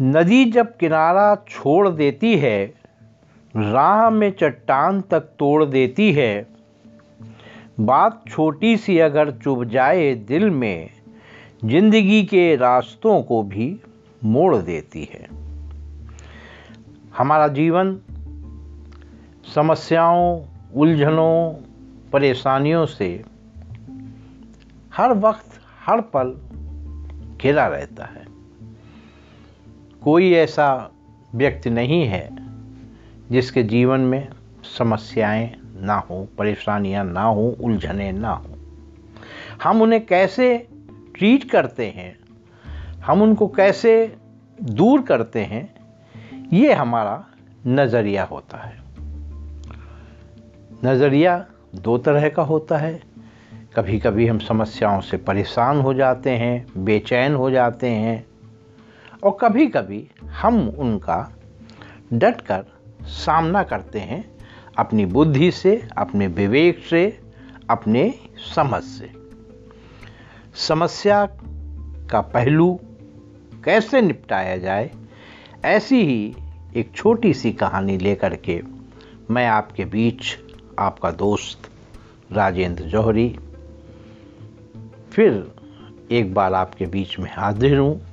नदी जब किनारा छोड़ देती है, राह में चट्टान तक तोड़ देती है। बात छोटी सी अगर चुभ जाए दिल में, ज़िंदगी के रास्तों को भी मोड़ देती है। हमारा जीवन समस्याओं, उलझनों, परेशानियों से हर वक्त हर पल घिरा रहता है। कोई ऐसा व्यक्ति नहीं है जिसके जीवन में समस्याएँ ना हो, परेशानियाँ ना हो, उलझने ना हो। हम उन्हें कैसे ट्रीट करते हैं? हम उनको कैसे दूर करते हैं? ये हमारा नज़रिया होता है। नज़रिया दो तरह का होता है। कभी कभी हम समस्याओं से परेशान हो जाते हैं, बेचैन हो जाते हैं और कभी कभी हम उनका डट कर सामना करते हैं अपनी बुद्धि से, अपने विवेक से, अपने समझ से। समस्या का पहलू कैसे निपटाया जाए, ऐसी ही एक छोटी सी कहानी लेकर के मैं आपके बीच आपका दोस्त राजेंद्र जौहरी फिर एक बार आपके बीच में हाजिर हूँ।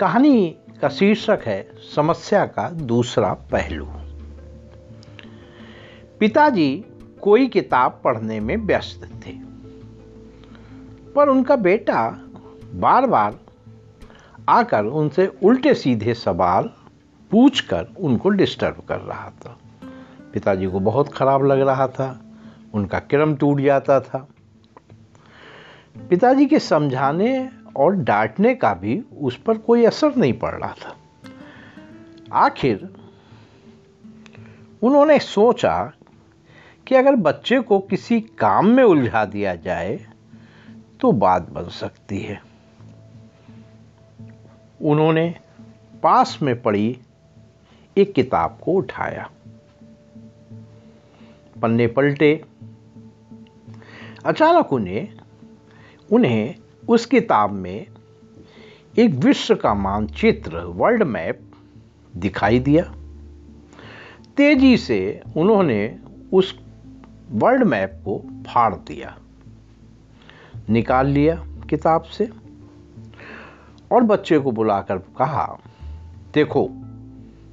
कहानी का शीर्षक है समस्या का दूसरा पहलू। पिताजी कोई किताब पढ़ने में व्यस्त थे। पर उनका बेटा बार बार आकर उनसे उल्टे सीधे सवाल पूछकर उनको डिस्टर्ब कर रहा था। पिताजी को बहुत खराब लग रहा था, उनका क्रम टूट जाता था। पिताजी के समझाने और डांटने का भी उस पर कोई असर नहीं पड़ रहा था। आखिर उन्होंने सोचा कि अगर बच्चे को किसी काम में उलझा दिया जाए तो बात बन सकती है। उन्होंने पास में पड़ी एक किताब को उठाया। पन्ने पलटे। अचानक उन्हें उन्हें उस किताब में एक विश्व का मानचित्र वर्ल्ड मैप दिखाई दिया। तेज़ी से उन्होंने उस वर्ल्ड मैप को फाड़ दिया। निकाल लिया किताब से और बच्चे को बुलाकर कहा, देखो,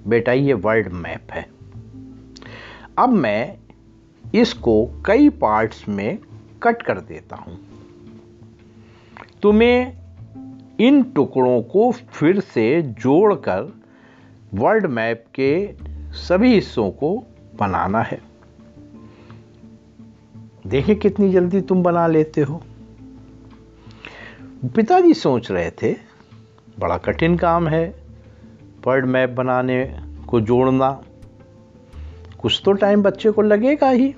बेटा, ये वर्ल्ड मैप है। अब मैं इसको कई पार्ट्स में कट कर देता हूँ। तुम्हें इन टुकड़ों को फिर से जोड़कर वर्ल्ड मैप के सभी हिस्सों को बनाना है। देखें कितनी जल्दी तुम बना लेते हो। पिताजी सोच रहे थे, बड़ा कठिन काम है वर्ल्ड मैप बनाने को जोड़ना। कुछ तो टाइम बच्चे को लगेगा ही।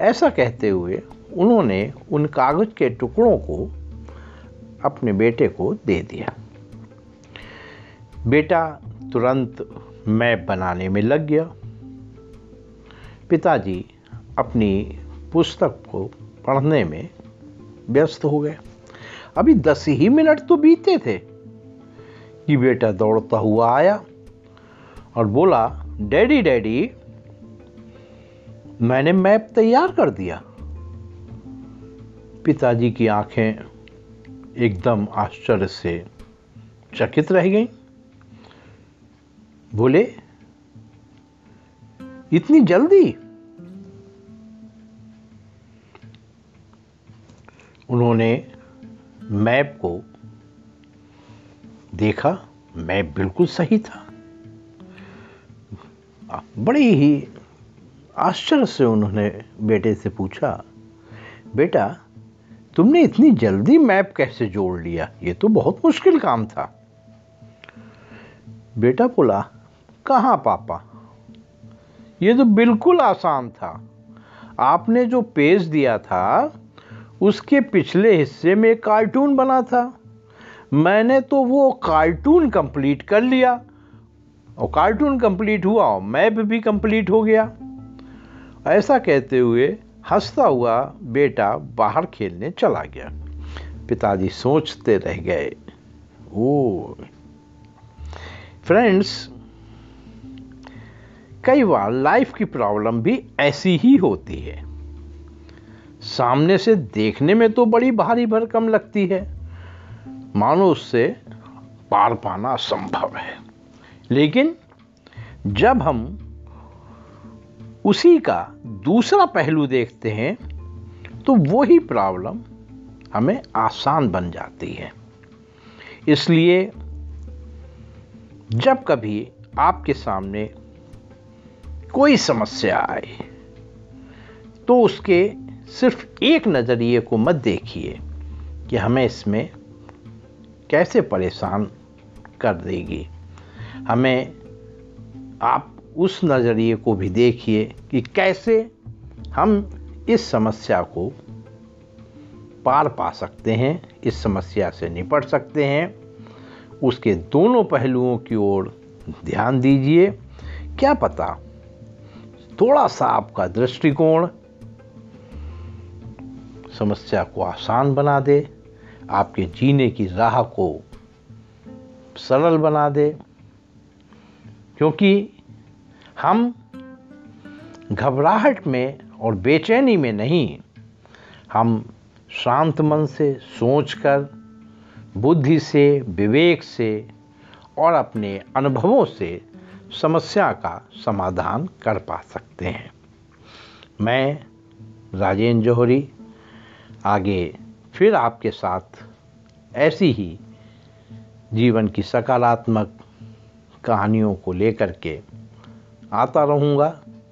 ऐसा कहते हुए उन्होंने उन कागज़ के टुकड़ों को अपने बेटे को दे दिया। बेटा तुरंत मैप बनाने में लग गया। पिताजी अपनी पुस्तक को पढ़ने में व्यस्त हो गए। अभी दस ही मिनट तो बीते थे कि बेटा दौड़ता हुआ आया और बोला, डैडी डैडी, मैंने मैप तैयार कर दिया। पिताजी की आँखें एकदम आश्चर्य से चकित रह गई। बोले, इतनी जल्दी? उन्होंने मैप को देखा। मैप बिल्कुल सही था। बड़ी ही आश्चर्य से उन्होंने बेटे से पूछा, बेटा तुमने इतनी जल्दी मैप कैसे जोड़ लिया? ये तो बहुत मुश्किल काम था। बेटा बोला, कहाँ पापा? ये तो बिल्कुल आसान था। आपने जो पेज दिया था, उसके पिछले हिस्से में एक कार्टून बना था। मैंने तो वो कार्टून कंप्लीट कर लिया। और कार्टून कंप्लीट हुआ और मैप भी कंप्लीट हो गया। ऐसा कहते हुए हंसता हुआ बेटा बाहर खेलने चला गया। पिताजी सोचते रह गए, ओ फ्रेंड्स कई बार लाइफ की प्रॉब्लम भी ऐसी ही होती है। सामने से देखने में तो बड़ी भारी भरकम लगती है। मानो उससे पार पाना संभव है। लेकिन जब हम उसी का दूसरा पहलू देखते हैं तो वही प्रॉब्लम हमें आसान बन जाती है। इसलिए जब कभी आपके सामने कोई समस्या आए तो उसके सिर्फ़ एक नज़रिए को मत देखिए कि हमें इसमें कैसे परेशान कर देगी। हमें आप उस नज़रिए को भी देखिए कि कैसे हम इस समस्या को पार पा सकते हैं, इस समस्या से निपट सकते हैं। उसके दोनों पहलुओं की ओर ध्यान दीजिए। क्या पता थोड़ा सा आपका दृष्टिकोण समस्या को आसान बना दे, आपके जीने की राह को सरल बना दे, क्योंकि हम घबराहट में और बेचैनी में नहीं, हम शांत मन से सोचकर, बुद्धि से, विवेक से और अपने अनुभवों से समस्या का समाधान कर पा सकते हैं। मैं राजेंद्र जौहरी, आगे फिर आपके साथ ऐसी ही जीवन की सकारात्मक कहानियों को लेकर के आता रहूँगा।